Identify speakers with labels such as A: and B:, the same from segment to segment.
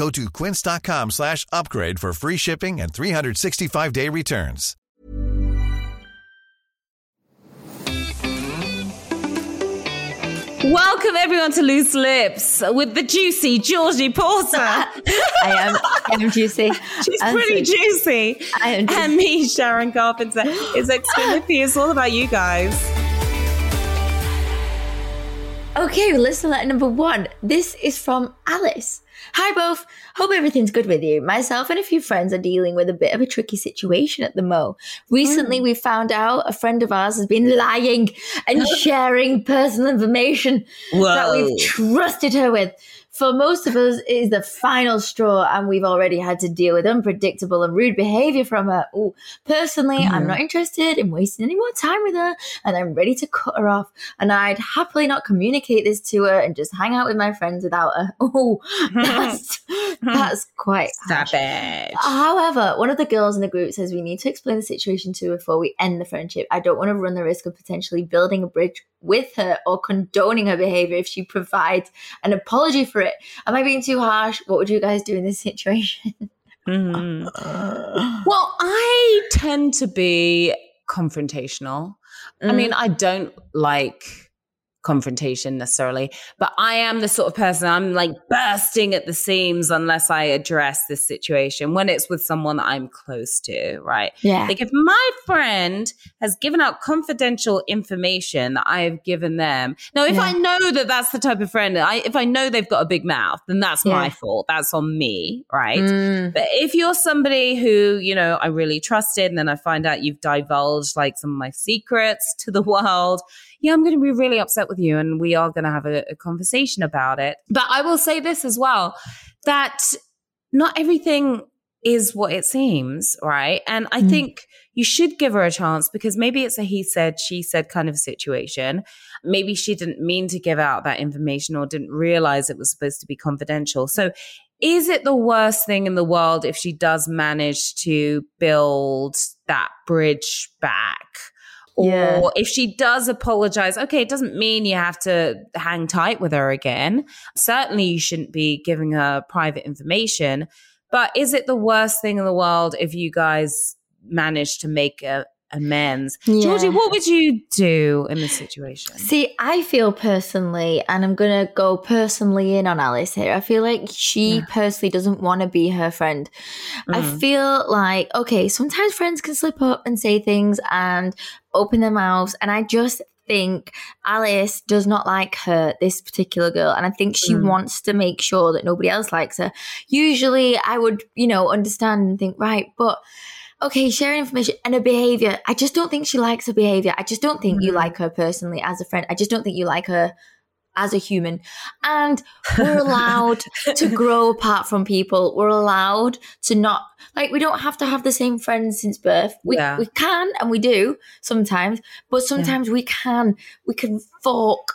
A: Go to quince.com slash upgrade for free shipping and 365-day returns.
B: Welcome everyone to Loose Lips with the juicy Georgie Porter.
C: I am, I am juicy.
B: She's
C: I'm
B: pretty
C: so-
B: juicy.
C: I am juicy.
B: And me, Sharon Carpenter. It's Extra Lippy. It's all about you guys.
C: Okay, listener letter number one. This is from Alice. Hi, both. Hope everything's good with you. Myself and a few friends are dealing with a bit of a tricky situation at the Mo. Recently, hmm. we found out a friend of ours has been lying and sharing personal information that we've trusted her with. For most of us, it is the final straw, and we've already had to deal with unpredictable and rude behavior from her. Ooh, personally, I'm not interested in wasting any more time with her, and I'm ready to cut her off. And I'd happily not communicate this to her and just hang out with my friends without her. Oh, that's that's quite harsh.
B: Savage.
C: However, one of the girls in the group says we need to explain the situation to her before we end the friendship. I don't want to run the risk of potentially building a bridge with her or condoning her behavior if she provides an apology for it. Am I being too harsh? What would you guys do in this situation?
B: Mhm. Well, I tend to be confrontational. I mean, I don't like confrontation necessarily, but I am the sort of person I'm like bursting at the seams unless I address this situation when it's with someone that I'm close to, right?
C: yeah.
B: Like if my friend has given out confidential information that I have given them. Now, if
C: Yeah.
B: I know that that's the type of friend, I, if I know they've got a big mouth, then that's my fault. That's on me, right?
C: Mm,
B: But if you're somebody who, you know, I really trusted and then I find out you've divulged like some of my secrets to the world, yeah, I'm going to be really upset with you and we are going to have a, a conversation about it. But I will say this as well that not everything is what it seems, right? And I
C: Mm.
B: think you should give her a chance because maybe it's a he said, she said kind of situation. Maybe she didn't mean to give out that information or didn't realize it was supposed to be confidential. So is it the worst thing in the world if she does manage to build that bridge back? Or if she does apologize, okay, it doesn't mean you have to hang tight with her again. Certainly, you shouldn't be giving her private information. But is it the worst thing in the world if you guys manage to make a, amends? Georgie, what would you do in this situation?
C: See, I feel personally, and I'm going to go personally in on Alice here. I feel like she
B: Yeah.
C: personally doesn't want to be her friend. I
B: Mm.
C: feel like, okay, sometimes friends can slip up and say things and open their mouths. And I just think Alice does not like her, this particular girl. And I think she
B: Mm.
C: wants to make sure that nobody else likes her. Usually I would, you know, understand and think, right, but okay, sharing information and her behavior. I just don't think she likes her behavior. I just don't think you
B: Mhm.
C: like her personally as a friend. I just don't think you like her as a human. And we're allowed to grow apart from people. We're allowed to not like we don't have to have the same friends since birth. We
B: Yeah.
C: we can and we do sometimes, but sometimes we can we can fork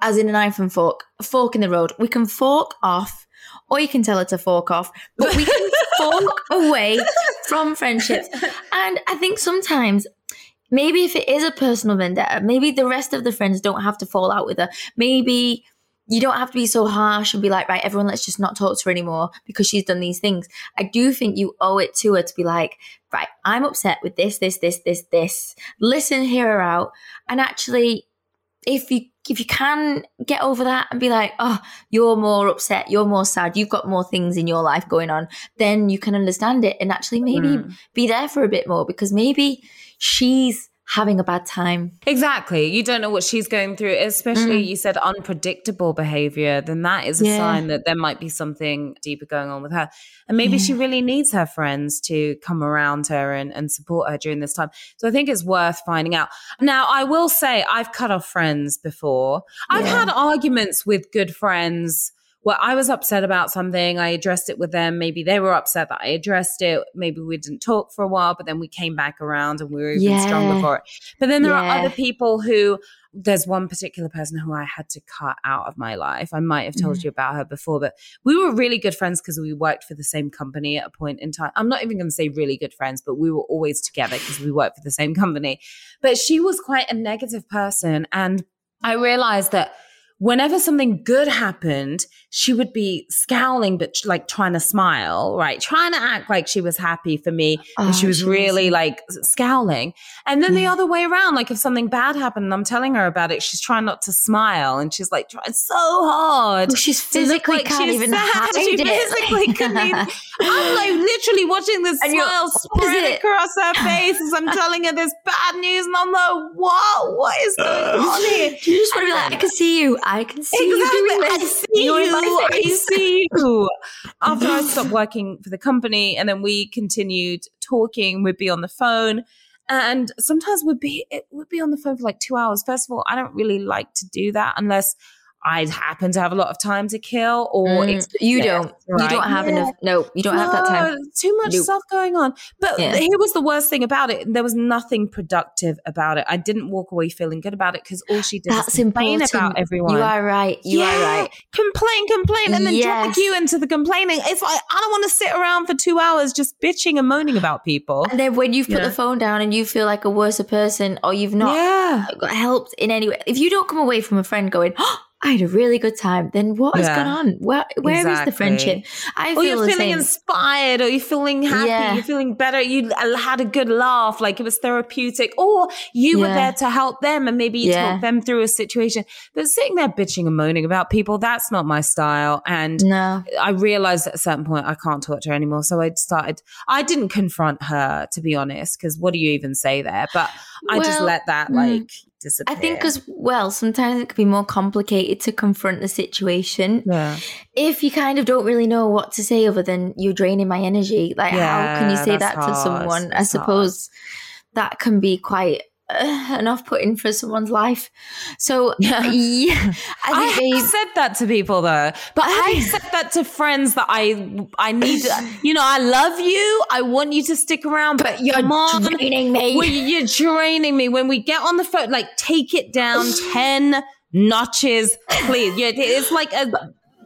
C: as in a knife and fork, a fork in the road. We can fork off, or you can tell her to fork off, but we can fork away from friendships. And I think sometimes maybe if it is a personal vendetta, maybe the rest of the friends don't have to fall out with her. Maybe you don't have to be so harsh and be like, right, everyone, let's just not talk to her anymore because she's done these things. I do think you owe it to her to be like, right, I'm upset with this, this, this, this, this. Listen, hear her out. And actually, if you if you can get over that and be like, oh, you're more upset, you're more sad, you've got more things in your life going on, then you can understand it and actually maybe mm. be there for a bit more because maybe she's having a bad time.
B: Exactly. You don't know what she's going through, especially mm. you said unpredictable behavior, then that is a yeah. sign that there might be something deeper going on with her. And maybe yeah. she really needs her friends to come around her and, and support her during this time. So I think it's worth finding out. Now, I will say I've cut off friends before. I've had arguments with good friends well, I was upset about something. I addressed it with them. Maybe they were upset that I addressed it. Maybe we didn't talk for a while, but then we came back around and we were even yeah. stronger for it. But then there yeah. are other people who, there's one particular person who I had to cut out of my life. I might have told mm. you about her before, but we were really good friends because we worked for the same company at a point in time. I'm not even going to say really good friends, but we were always together because we worked for the same company. But she was quite a negative person. And I realized that whenever something good happened, she would be scowling, but like trying to smile, right? Trying to act like she was happy for me. Oh, and she was really like scowling. And then yeah. the other way around, like if something bad happened and I'm telling her about it, she's trying not to smile and she's like trying so hard.
C: Well, she's physically like can't even hide she it. physically couldn't even,
B: I'm like literally watching this and smile spread across her face as I'm telling her this bad news. And I'm like, what? What is going on here?
C: You just want to be like, I can see you. I can see exactly. you doing this. I
B: see you. I see you. After I stopped working for the company, and then we continued talking. We'd be on the phone, and sometimes we'd be it would be on the phone for like two hours. First of all, I don't really like to do that unless I happen to have a lot of time to kill, or mm,
C: you don't. Right? You don't have yeah. enough. No, you don't no, have that time.
B: Too much nope. stuff going on. But yeah. here was the worst thing about it: there was nothing productive about it. I didn't walk away feeling good about it because all she did That's was complain important. about everyone.
C: You are right. You yeah. are right.
B: Complain, complain, and then yes. drag you into the complaining. It's like I don't want to sit around for two hours just bitching and moaning about people.
C: And then when you've put the phone down and you feel like a worse person, or you've not helped in any way, if you don't come away from a friend going. Oh, I had a really good time. Then what has yeah. gone on? Where where exactly. is the friendship?
B: I or you're feeling same. inspired, or you're feeling happy, yeah. you're feeling better. You had a good laugh, like it was therapeutic, or you yeah. were there to help them, and maybe you talked them through a situation. But sitting there bitching and moaning about people, that's not my style. And no. I realized at a certain point I can't talk to her anymore. So I started. I didn't confront her to be honest, because what do you even say there? But I well, just let that mm. like disappear.
C: I think as well, sometimes it can be more complicated to confront the situation. Yeah. If you kind of don't really know what to say other than you're draining my energy, like yeah, how can you say that hard. to someone? That's I suppose hard. that can be quite uh, an off-putting for someone's life. So yeah,
B: I, I have said that to people though, but I have said that to friends that I I need. You know, I love you. I want you to stick around, but,
C: but you're mom, draining me.
B: You're draining me. When we get on the phone, like take it down ten notches, please. Yeah, it's like a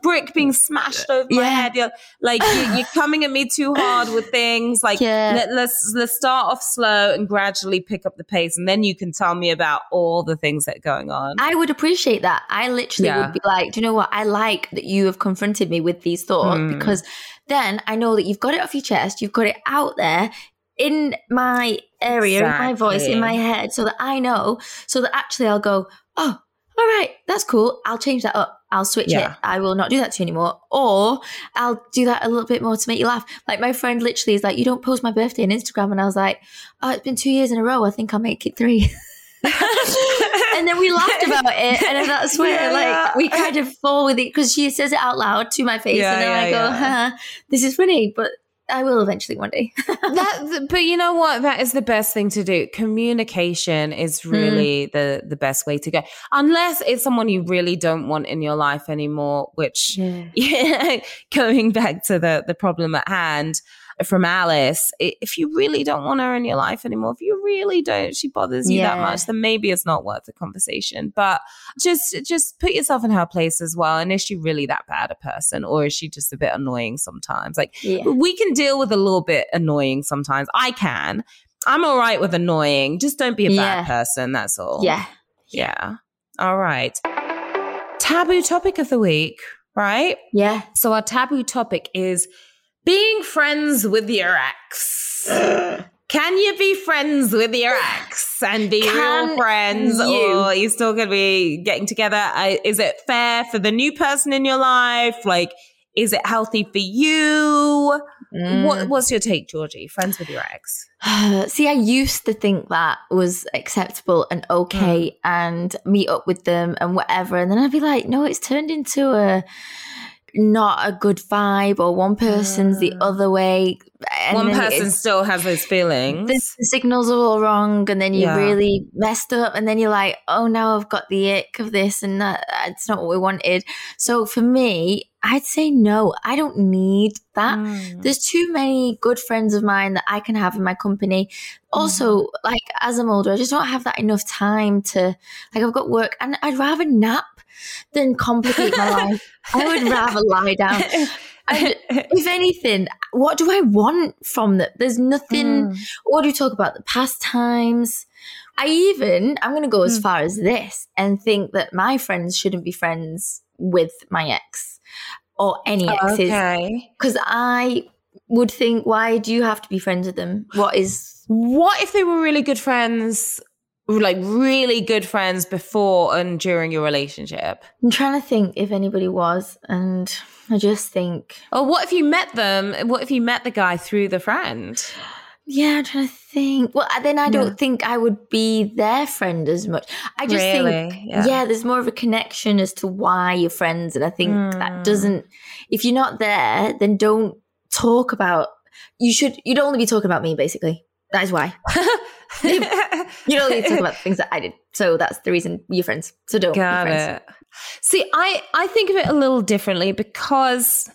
B: brick being smashed over yeah. my head. You're like you, are coming at me too hard with things. Like yeah. let, us let's, let's start off slow and gradually pick up the pace, and then you can tell me about all the things that are going on.
C: I would appreciate that. I literally yeah. would be like, do you know what? I like that you have confronted me with these thoughts mm. because then I know that you've got it off your chest, you've got it out there in my area, exactly. in my voice, in my head, so that I know, so that actually I'll go, oh, all right, that's cool. I'll change that up. I'll switch yeah. it. I will not do that to you anymore. Or I'll do that a little bit more to make you laugh. Like my friend literally is like, you don't post my birthday on Instagram. And I was like, oh, it's been two years in a row. I think I'll make it three. and then we laughed about it. And that's where yeah, like yeah. we kind of fall with it because she says it out loud to my face. and then I go, this is funny. But I will eventually one day.
B: that, but you know what? That is the best thing to do. Communication is hmm. really mm. the the best way to go. Unless it's someone you really don't want in your life anymore. Which, yeah, yeah going back to the the problem at hand from Alice, if you really don't want her in your life anymore, if you really don't, she bothers you yeah. that much, then maybe it's not worth the conversation. But just just put yourself in her place as well. And is she really that bad a person, or is she just a bit annoying sometimes? Like yeah. we can deal with a little bit annoying sometimes. I can. I'm all right with annoying. Just don't be a yeah. bad person. That's all.
C: Yeah.
B: Yeah. All right. Taboo topic of the week, right?
C: Yeah.
B: So our taboo topic is being friends with your ex. Can you be friends with your ex? and be
C: Can
B: real friends,
C: you-
B: or are you still going to be getting together? I, is it fair for the new person in your life? Like, is it healthy for you?
C: Mm.
B: What, what's your take, Georgie? Friends with your ex?
C: See, I used to think that was acceptable and okay
B: Mm.
C: and meet up with them and whatever. And then I'd be like, no, it's turned into a not a good vibe or one person's the other way. And
B: Mm. One person still has those feelings.
C: the, the signals are all wrong and then you
B: Yeah.
C: really messed up and then you're like oh now i've got the ick of this and that it's not what we wanted so for me i'd say no i don't need that
B: Mm.
C: there's too many good friends of mine that i can have in my company also
B: Mm.
C: like as i'm older i just don't have that enough time to like i've got work and i'd rather nap than complicate my life i would rather lie down and if anything, what do I want from that? There's nothing.
B: Mm.
C: What do we talk about? The pastimes. I even, I'm going to go as
B: Mm.
C: far as this and think that my friends shouldn't be friends with my ex or any exes.
B: okay.
C: Because I would think, why do you have to be friends with them? What is.
B: What if they were really good friends, like really good friends before and during your relationship?
C: I'm trying to think if anybody was. And I just think,
B: Or what if you met them? What if you met the guy through the friend?
C: Yeah, I'm trying to think. Well, then I don't think I would be their friend as much. I just
B: Really?
C: think,
B: Yeah.
C: yeah. there's more of a connection as to why you're friends. And I think
B: Mm.
C: that doesn't, if you're not there, then don't talk about, you should, you'd only be talking about me, basically. That is why. You don't need to talk about things that I did. So that's the reason you're friends. So don't
B: Got
C: be friends.
B: it. See, I I think of it a little differently because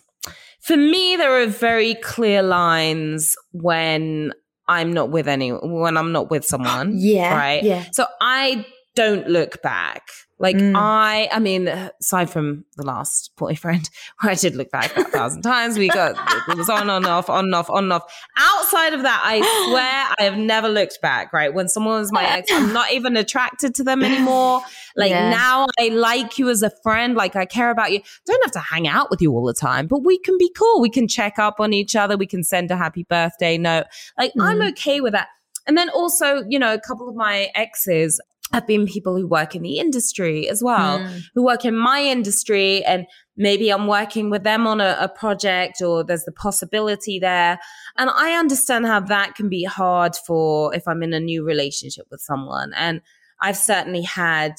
B: for me there are very clear lines when I'm not with any when I'm not with someone.
C: Yeah.
B: Right.
C: Yeah.
B: So I don't look back. Like
C: Mm.
B: I, I mean, aside from the last boyfriend, where I did look back a thousand times, we got it was on and off, on and off, on and off. Outside of that, I swear I have never looked back. Right when someone was my ex, I'm not even attracted to them anymore. Like
C: Yeah.
B: now, I like you as a friend. Like I care about you. Don't have to hang out with you all the time, but we can be cool. We can check up on each other. We can send a happy birthday note. Like I'm
C: Mm.
B: okay with that. And then also, you know, a couple of my exes have been people who work in the industry as well,
C: Mm.
B: who work in my industry. And maybe I'm working with them on a, a project or there's the possibility there. And I understand how that can be hard for if I'm in a new relationship with someone. And I've certainly had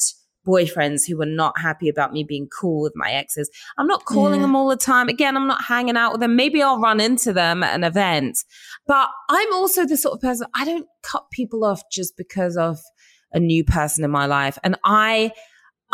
B: boyfriends who were not happy about me being cool with my exes. I'm not calling
C: Yeah.
B: them all the time. Again, I'm not hanging out with them. Maybe I'll run into them at an event. But I'm also the sort of person I don't cut people off just because of a new person in my life. And I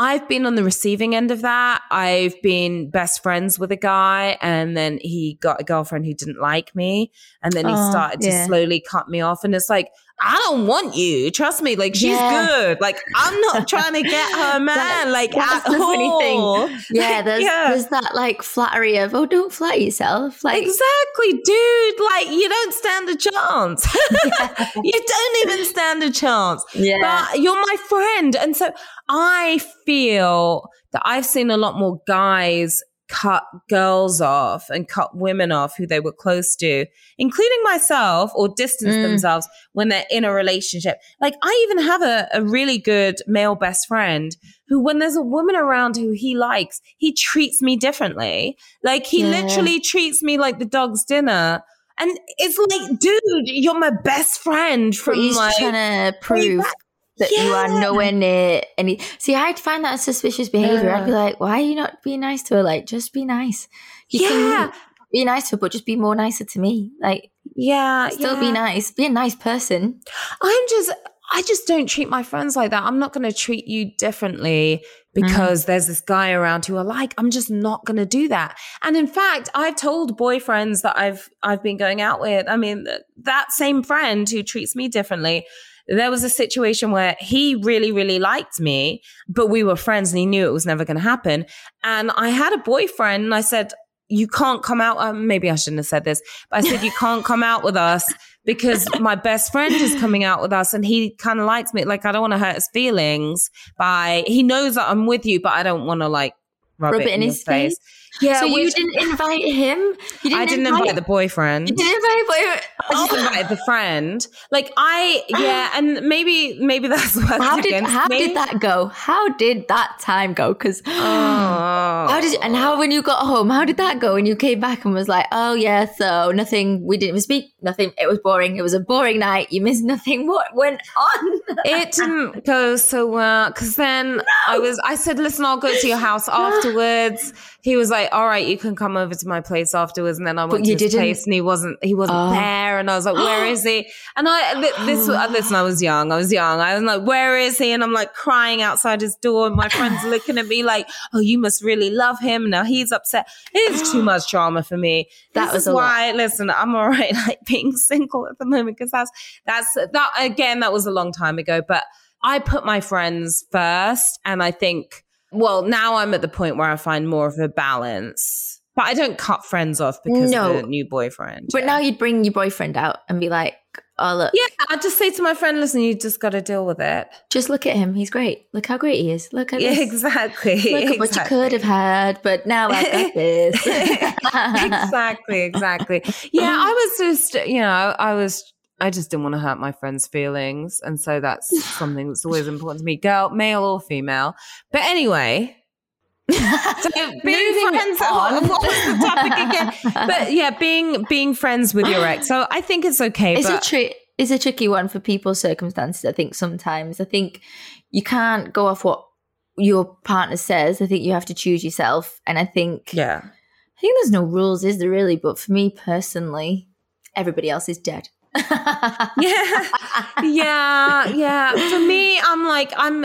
B: I've been on the receiving end of that. I've been best friends with a guy and then he got a girlfriend who didn't like me and then he
C: Oh,
B: started to
C: yeah.
B: slowly cut me off and it's like I don't want you. Trust me. Like she's
C: Yeah.
B: good. Like I'm not trying to get her man.
C: That-
B: like
C: that's
B: at
C: the funny thing.
B: all.
C: Yeah, there's
B: Yeah.
C: there's that like flattery of oh don't flatter yourself like
B: exactly, dude. Like you don't stand a chance. you don't even stand a chance.
C: yeah
B: But you're my friend. And so I feel that I've seen a lot more guys cut girls off and cut women off who they were close to, including myself, or distance
C: Mm.
B: themselves when they're in a relationship. Like I even have a, a really good male best friend who, when there's a woman around who he likes, he treats me differently. Like he
C: Yeah.
B: literally treats me like the dog's dinner. And it's like, dude, you're my best friend from
C: he's
B: like
C: trying to prove that you are
B: Yeah.
C: nowhere near any see i'd find that a suspicious behavior i'd be like why are you not being nice to her like just be nice you
B: Yeah.
C: can be nice to her but just be more nicer to me like
B: Yeah,
C: still
B: yeah.
C: be nice be a nice person
B: I'm just, I just don't treat my friends like that. I'm not going to treat you differently because mm-hmm. there's this guy around who I like. I'm just not going to do that. And in fact, I've told boyfriends that I've I've been going out with. I mean, that same friend who treats me differently. There was a situation where he really, really liked me, but we were friends and he knew it was never going to happen. And I had a boyfriend and I said, you can't come out. Um, maybe I shouldn't have said this, but I said, you can't come out with us because my best friend is coming out with us and he kind of likes me. Like, I don't want to hurt his feelings by, he knows that I'm with you, but I don't want to like rub, it, in his face.
C: Yeah, so
B: which-
C: you didn't invite him. You didn't
B: I didn't invite, the boyfriend.
C: You didn't invite the
B: I just
C: boyfriend.
B: invited the friend. Like I, yeah, and maybe maybe that's worked
C: How did how
B: me.
C: did that go? How did that time go? Because
B: Oh.
C: how did you, and how when you got home? How did that go? And you came back and was like, oh yeah, so nothing. We didn't even speak. Nothing. It was boring. It was a boring night. You missed nothing. What went on?
B: It didn't go so well because then I was. I said, "Listen, I'll go to your house afterwards." He was like, "All right, you can come over to my place afterwards." And then I went
C: you
B: to his
C: didn't-
B: place, and he wasn't. He wasn't
C: Oh.
B: there. And I was like, "Where is he?" And I th- this uh, listen, I was young. I was young. I was like, "Where is he?" And I'm like crying outside his door, and my friends looking at me like, "Oh, you must really love him." Now he's upset. It's too much drama for me.
C: That
B: This
C: was
B: is
C: a lot.
B: why. Listen, I'm all right, like being single at the moment because that's that's that again. That was a long time ago, but I put my friends first, and I think. Well, now I'm at the point where I find more of a balance, but I don't cut friends off because
C: No.
B: of a new boyfriend.
C: But
B: yeah.
C: now you'd bring your boyfriend out and be like, oh look,
B: yeah, I'd just say to my friend, "Listen, you just got to deal with it."
C: just look at him. He's great. Look how great he is. Look at
B: Yeah,
C: this.
B: exactly.
C: Look at what you could have had, but now I've got this.
B: exactly, exactly. Yeah, I was just, you know, I was, I just didn't want to hurt my friends' feelings. And so that's something that's always important to me, girl, male or female. But anyway. So being friends,
C: on.
B: what was the topic again? But yeah, being being friends with your ex. So I think it's okay.
C: it's
B: but
C: a tri- it's a tricky one for people's circumstances. I think sometimes I think you can't go off what your partner says. I think you have to choose yourself, and I think
B: yeah.
C: I think there's no rules, is there really? But for me personally, everybody else is dead.
B: Yeah yeah yeah for me i'm like i'm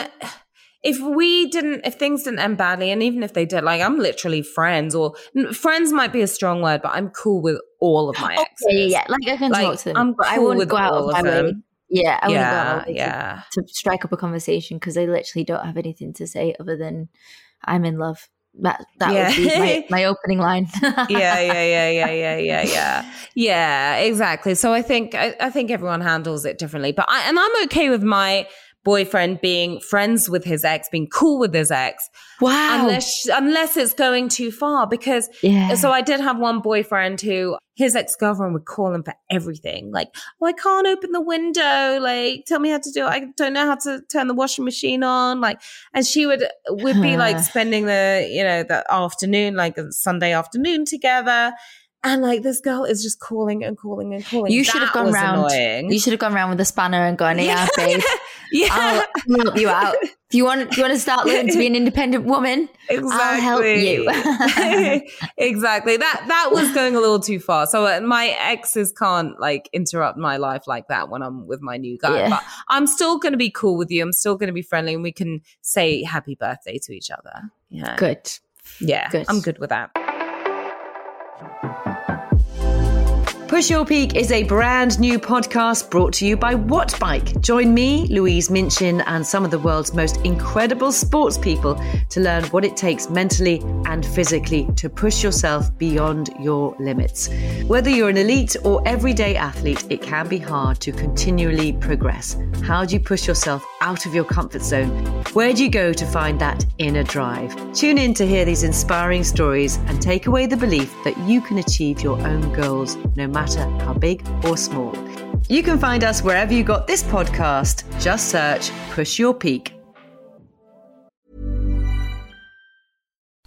B: if we didn't if things didn't end badly and even if they did like i'm literally friends or friends might be a strong word but i'm cool with all of my exes
C: Yeah, yeah, yeah. Like I can
B: Like,
C: talk to them,
B: I'm
C: but I wouldn't go out of my way.
B: them.
C: Yeah, I wouldn't go out
B: yeah
C: way to-
B: yeah
C: to strike up a conversation because they literally don't have anything to say other than "I'm in love." That that
B: Yeah.
C: would be my, my opening line.
B: yeah, yeah, yeah, yeah, yeah, yeah, yeah, yeah. Exactly. So I think I, I think everyone handles it differently, but I and I'm okay with my boyfriend being friends with his ex, being cool with his ex,
C: wow.
B: unless unless it's going too far. Because
C: yeah.
B: so I did have one boyfriend who his ex girlfriend would call him for everything, like, "Oh, I can't open the window. Like, tell me how to do it. I don't know how to turn the washing machine on." Like, and she would would be like spending the you know the afternoon, like a Sunday afternoon together. And like this girl is just calling and calling and calling.
C: you should have gone round.
B: Annoying.
C: You should have gone round with a spanner and gone, "Yeah, babe,
B: yeah,
C: I'll help you out. If you want, if you want to start learning to be an independent woman,
B: exactly.
C: I'll help you."
B: exactly. That that was going a little too far. So uh, my exes can't like interrupt my life like that when I'm with my new guy.
C: Yeah.
B: But I'm still going to be cool with you. I'm still going to be friendly, and we can say happy birthday to each other. Yeah,
C: Good.
B: Yeah,
C: Good.
B: I'm good with that.
D: Push Your Peak is a brand new podcast brought to you by What Bike. Join me, Louise Minchin, and some of the world's most incredible sports people to learn what it takes mentally and physically to push yourself beyond your limits. Whether you're an elite or everyday athlete, it can be hard to continually progress. How do you push yourself out of your comfort zone? Where do you go to find that inner drive? Tune in to hear these inspiring stories and take away the belief that you can achieve your own goals no matter how big or small. You can find us wherever you got this podcast. Just search Push Your Peak.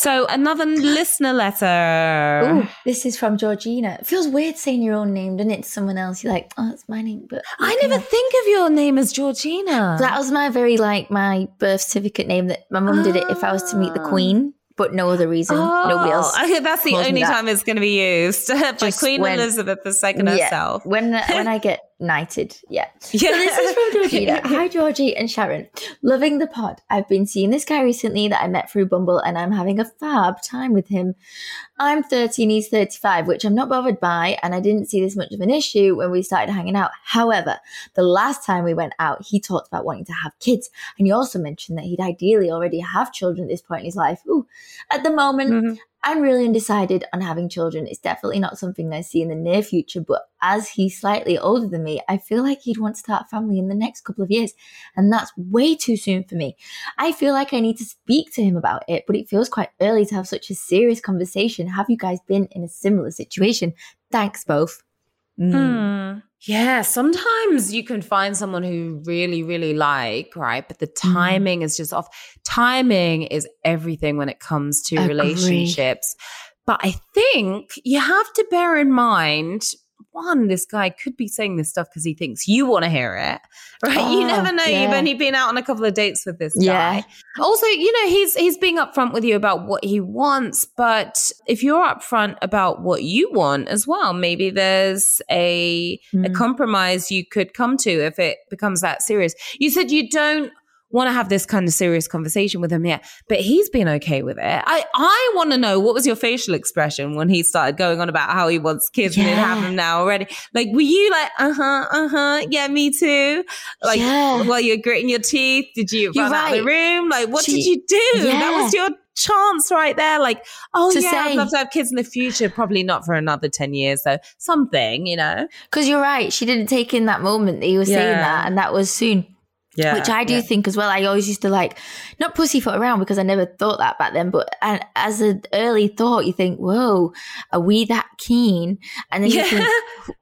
B: So another listener letter.
C: Ooh, this is from Georgina. It feels weird saying your own name, doesn't it? To someone else, you're like, oh, it's my name. But
B: I never think of your name as Georgina.
C: That was my very like my birth certificate name that my mum did it if I was to meet the ah. Queen, but no other reason. Nobody else.
B: Oh, that's the only
C: that.
B: time it's going to be used by Queen
C: when-
B: Elizabeth II
C: Yeah,
B: herself.
C: When when I get knighted, yet.
B: Yeah.
C: So this is from Georgina. Hi, Georgie and Sharon. Loving the pod. I've been seeing this guy recently that I met through Bumble, and I'm having a fab time with him. I'm 30 and he's 35, which I'm not bothered by, and I didn't see this much of an issue when we started hanging out. However, the last time we went out, he talked about wanting to have kids, and he also mentioned that he'd ideally already have children at this point in his life. Ooh, at the moment, mm-hmm. I'm really undecided on having children. It's definitely not something I see in the near future, but as he's slightly older than me, I feel like he'd want to start family in the next couple of years. And that's way too soon for me. I feel like I need to speak to him about it, but it feels quite early to have such a serious conversation. Have you guys been in a similar situation? Thanks both. Mm.
B: Hmm. Yeah, sometimes you can find someone who really, really like, right? But the mm-hmm. timing is just off. Timing is everything when it comes to
C: Agree.
B: relationships. But I think you have to bear in mind one, this guy could be saying this stuff because he thinks you want to hear it, right? you
C: Oh,
B: never know. You've only been out on a couple of dates with this
C: Yeah.
B: guy. Also, you know, he's he's being upfront with you about what he wants, but if you're upfront about what you want as well, maybe there's a a
C: Mm.
B: compromise you could come to if it becomes that serious. You said you don't want to have this kind of serious conversation with him yet, but he's been okay with it. I I want to know what was your facial expression when he started going on about how he wants kids and he'd have them now already. Like, were you like, uh huh, uh huh, yeah, me too? Like,
C: Yeah.
B: while you're gritting your teeth, did you
C: You're
B: run out of the room? Like, what did you do? That was your chance right there. Like, oh yeah, I'd love to have kids in the future. Probably not for another ten years though. Something, you know.
C: Because you're right. She didn't take in that moment that he was saying that, and that was soon.
B: Yeah,
C: Which I do
B: yeah.
C: think as well. I always used to like not pussyfoot around because I never thought that back then. But and as an early thought, you think, "Whoa, are we that keen?" And then you
B: Yeah.
C: think,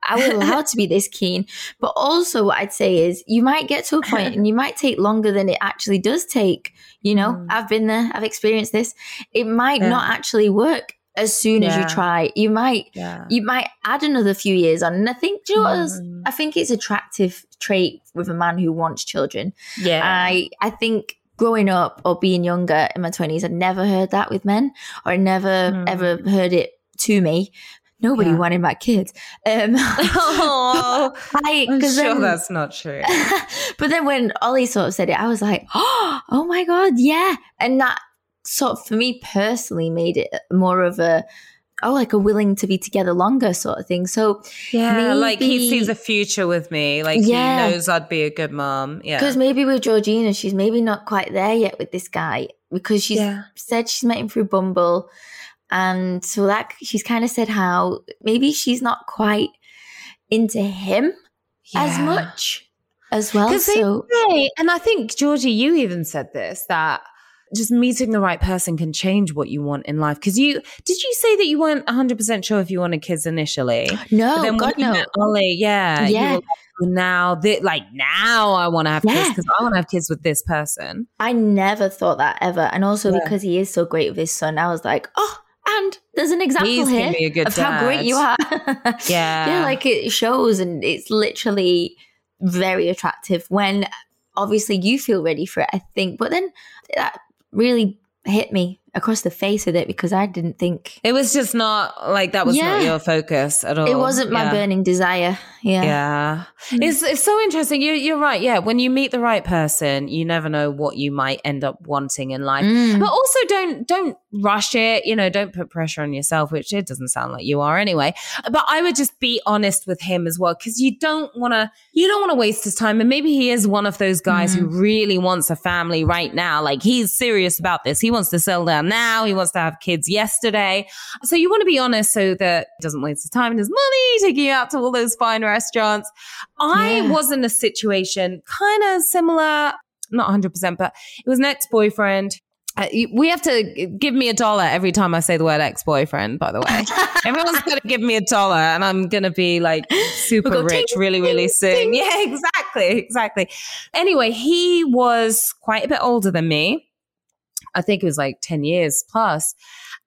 C: "Are we allowed to be this keen?" But also, what I'd say is, you might get to a point, and you might take longer than it actually does take. You know,
B: Mm.
C: I've been there. I've experienced this. It might
B: Yeah.
C: not actually work as soon as you try. You might
B: Yeah.
C: you might add another few years on. And I think, do you know?
B: Mm.
C: I think it's attractive trait with a man who wants children.
B: Yeah.
C: I I think growing up or being younger in my twenties, I'd never heard that with men, or I never
B: Mm.
C: ever heard it to me. Nobody
B: Yeah.
C: wanted my kids. Um,
B: oh,
C: I,
B: I'm
C: 'cause
B: sure
C: then-
B: that's not true.
C: but then when Ollie sort of said it, I was like, oh my God, yeah. And that sort of, for me personally, made it more of a, oh, like a willing to be together longer sort of thing. So,
B: Yeah, like he sees a future with me. Like
C: Yeah.
B: he knows I'd be a good mom. Yeah.
C: Because maybe with Georgina, she's maybe not quite there yet with this guy because she's
B: Yeah.
C: said she's met him through Bumble. And so that she's kind of said how maybe she's not quite into him as much as well.
B: They
C: So
B: say, and I think Georgie, you even said this that just meeting the right person can change what you want in life. Because you did you say that you weren't 100 percent sure if you wanted kids initially?
C: no,
B: But then
C: God no.
B: met Ollie, yeah, you
C: Yeah.
B: like, "Well, now, thi- like now, I want to have kids because I want to have kids with this person.
C: I never thought that ever. And also
B: Yeah.
C: because he is so great with his son, I was like, oh, and there's an example
B: He's
C: here
B: be a good
C: of how great you are.
B: Yeah.
C: yeah, like it shows, and it's literally very attractive when obviously you feel ready for it. I think, but then that really hit me across the face with it because I didn't think
B: It was just not like that was
C: Yeah.
B: not your focus at all.
C: it wasn't my
B: Yeah.
C: burning desire. Yeah.
B: Yeah. It's it's so interesting. You you're right. Yeah. When you meet the right person, you never know what you might end up wanting in life.
C: Mm.
B: But also don't don't rush it. You know, don't put pressure on yourself, which it doesn't sound like you are anyway. But I would just be honest with him as well, because you don't wanna you don't want to waste his time. And maybe he is one of those guys who really wants a family right now. Like he's serious about this. He wants to settle down now. He wants to have kids yesterday. So you want to be honest so that he doesn't waste his time and his money taking you out to all those fine restaurants. I
C: Yeah.
B: was in a situation kind of similar, not 100%, but it was an ex boyfriend. Uh, we have to give me a dollar every time I say the word ex boyfriend, by the way. Everyone's going to give me a dollar and I'm going to be like super
C: We'll
B: rich
C: ting,
B: really, really
C: ting,
B: soon. Yeah, exactly. Exactly. Anyway, he was quite a bit older than me. I think it was like 10 years plus.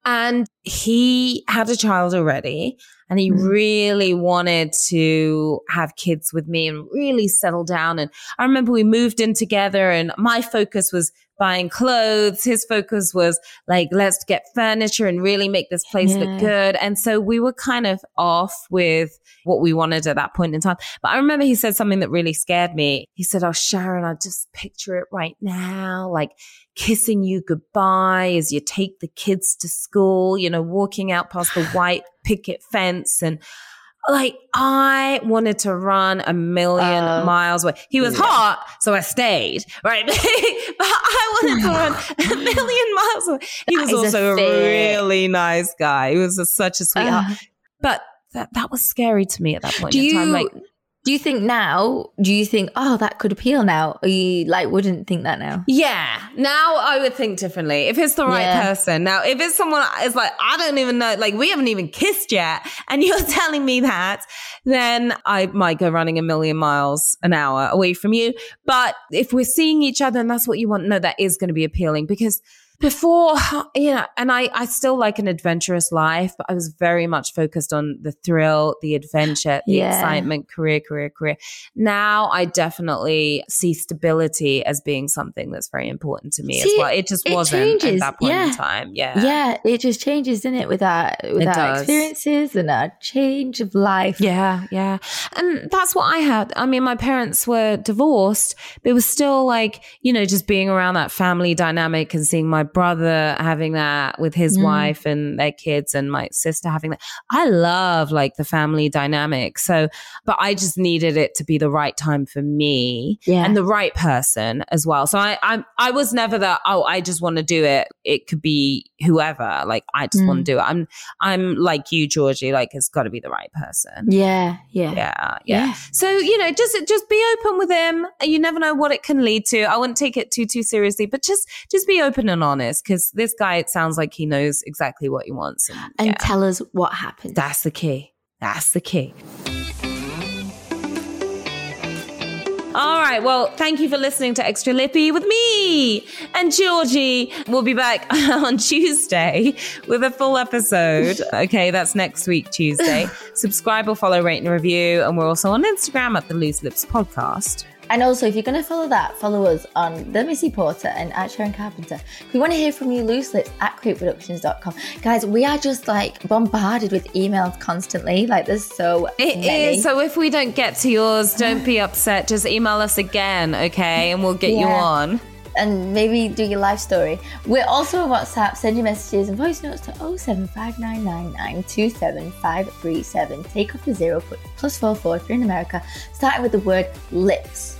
B: And he had a child already and he
C: Mm.
B: really wanted to have kids with me and really settle down. And I remember we moved in together and my focus was buying clothes. His focus was like, let's get furniture and really make this place
C: Yeah.
B: look good. And so we were kind of off with what we wanted at that point in time. But I remember he said something that really scared me. He said, Oh, Sharon, I just picture it right now. Like, kissing you goodbye as you take the kids to school, you know, walking out past the white picket fence and like I wanted to run a million
C: Oh.
B: miles away. He was hot, so I stayed, right? but I wanted to run a million miles away. He
C: That
B: was
C: is a
B: also a, really nice guy. He was a, such a sweetheart.
C: Uh,
B: but that, that was scary to me at that point
C: do
B: in
C: you
B: time. Like,
C: do you think now? Do you think oh that could appeal now? Or you like wouldn't think that now?
B: Yeah, now I would think differently. If it's the right
C: Yeah.
B: person. Now, if it's someone is like, I don't even know, like we haven't even kissed yet, and you're telling me that, then I might go running a million miles an hour away from you. But if we're seeing each other and that's what you want, no, that is going to be appealing because before, you know, and I, I still like an adventurous life, but I was very much focused on the thrill, the adventure, the
C: Yeah.
B: excitement, career, career, career. Now I definitely see stability as being something that's very important to me as well. It just
C: it
B: wasn't at that point in time. Yeah.
C: Yeah, it just changes, doesn't it, with our with
B: It
C: our
B: does.
C: experiences and our change of life.
B: Yeah, yeah. And that's what I had. I mean, my parents were divorced, but it was still like, you know, just being around that family dynamic and seeing my brother having that with his
C: Mm.
B: wife and their kids and my sister having that. I love like the family dynamic. So, but I just needed it to be the right time for me
C: Yeah.
B: and the right person as well. So I, I, I was never that, oh, I just want to do it. It could be whoever. Like, I just want to
C: Mm.
B: do it. I'm, I'm like you, Georgie, like it's got to be the right person.
C: yeah, yeah,
B: Yeah, yeah.
C: Yeah.
B: So you know, just just be open with him. You never know what it can lead to. I wouldn't take it too too seriously, but just just be open and honest because this guy, it sounds like he knows exactly what he wants, and,
C: And
B: yeah,
C: tell us what happened.
B: that's the key. That's the key. All right. Well, thank you for listening to Extra Lippy with me and Georgie. We'll be back on Tuesday with a full episode. Okay, that's next week, Tuesday. Subscribe or follow, rate, and review. And we're also on Instagram at the Loose Lips Podcast.
C: And also, if you're going to follow that, follow us on The Missy Porter and at Sharon Carpenter. We want to hear from you, loose lips at createproductions.com. Guys, we are just like bombarded with emails constantly. Like, there's so
B: It
C: many.
B: is. So if we don't get to yours, don't be upset. Just email us again, okay? And we'll get you on.
C: and maybe do your life story. We're also on WhatsApp. Send your messages and voice notes to 07599927537. Take off the zero, put plus four four if you're in America. Starting with the word lips.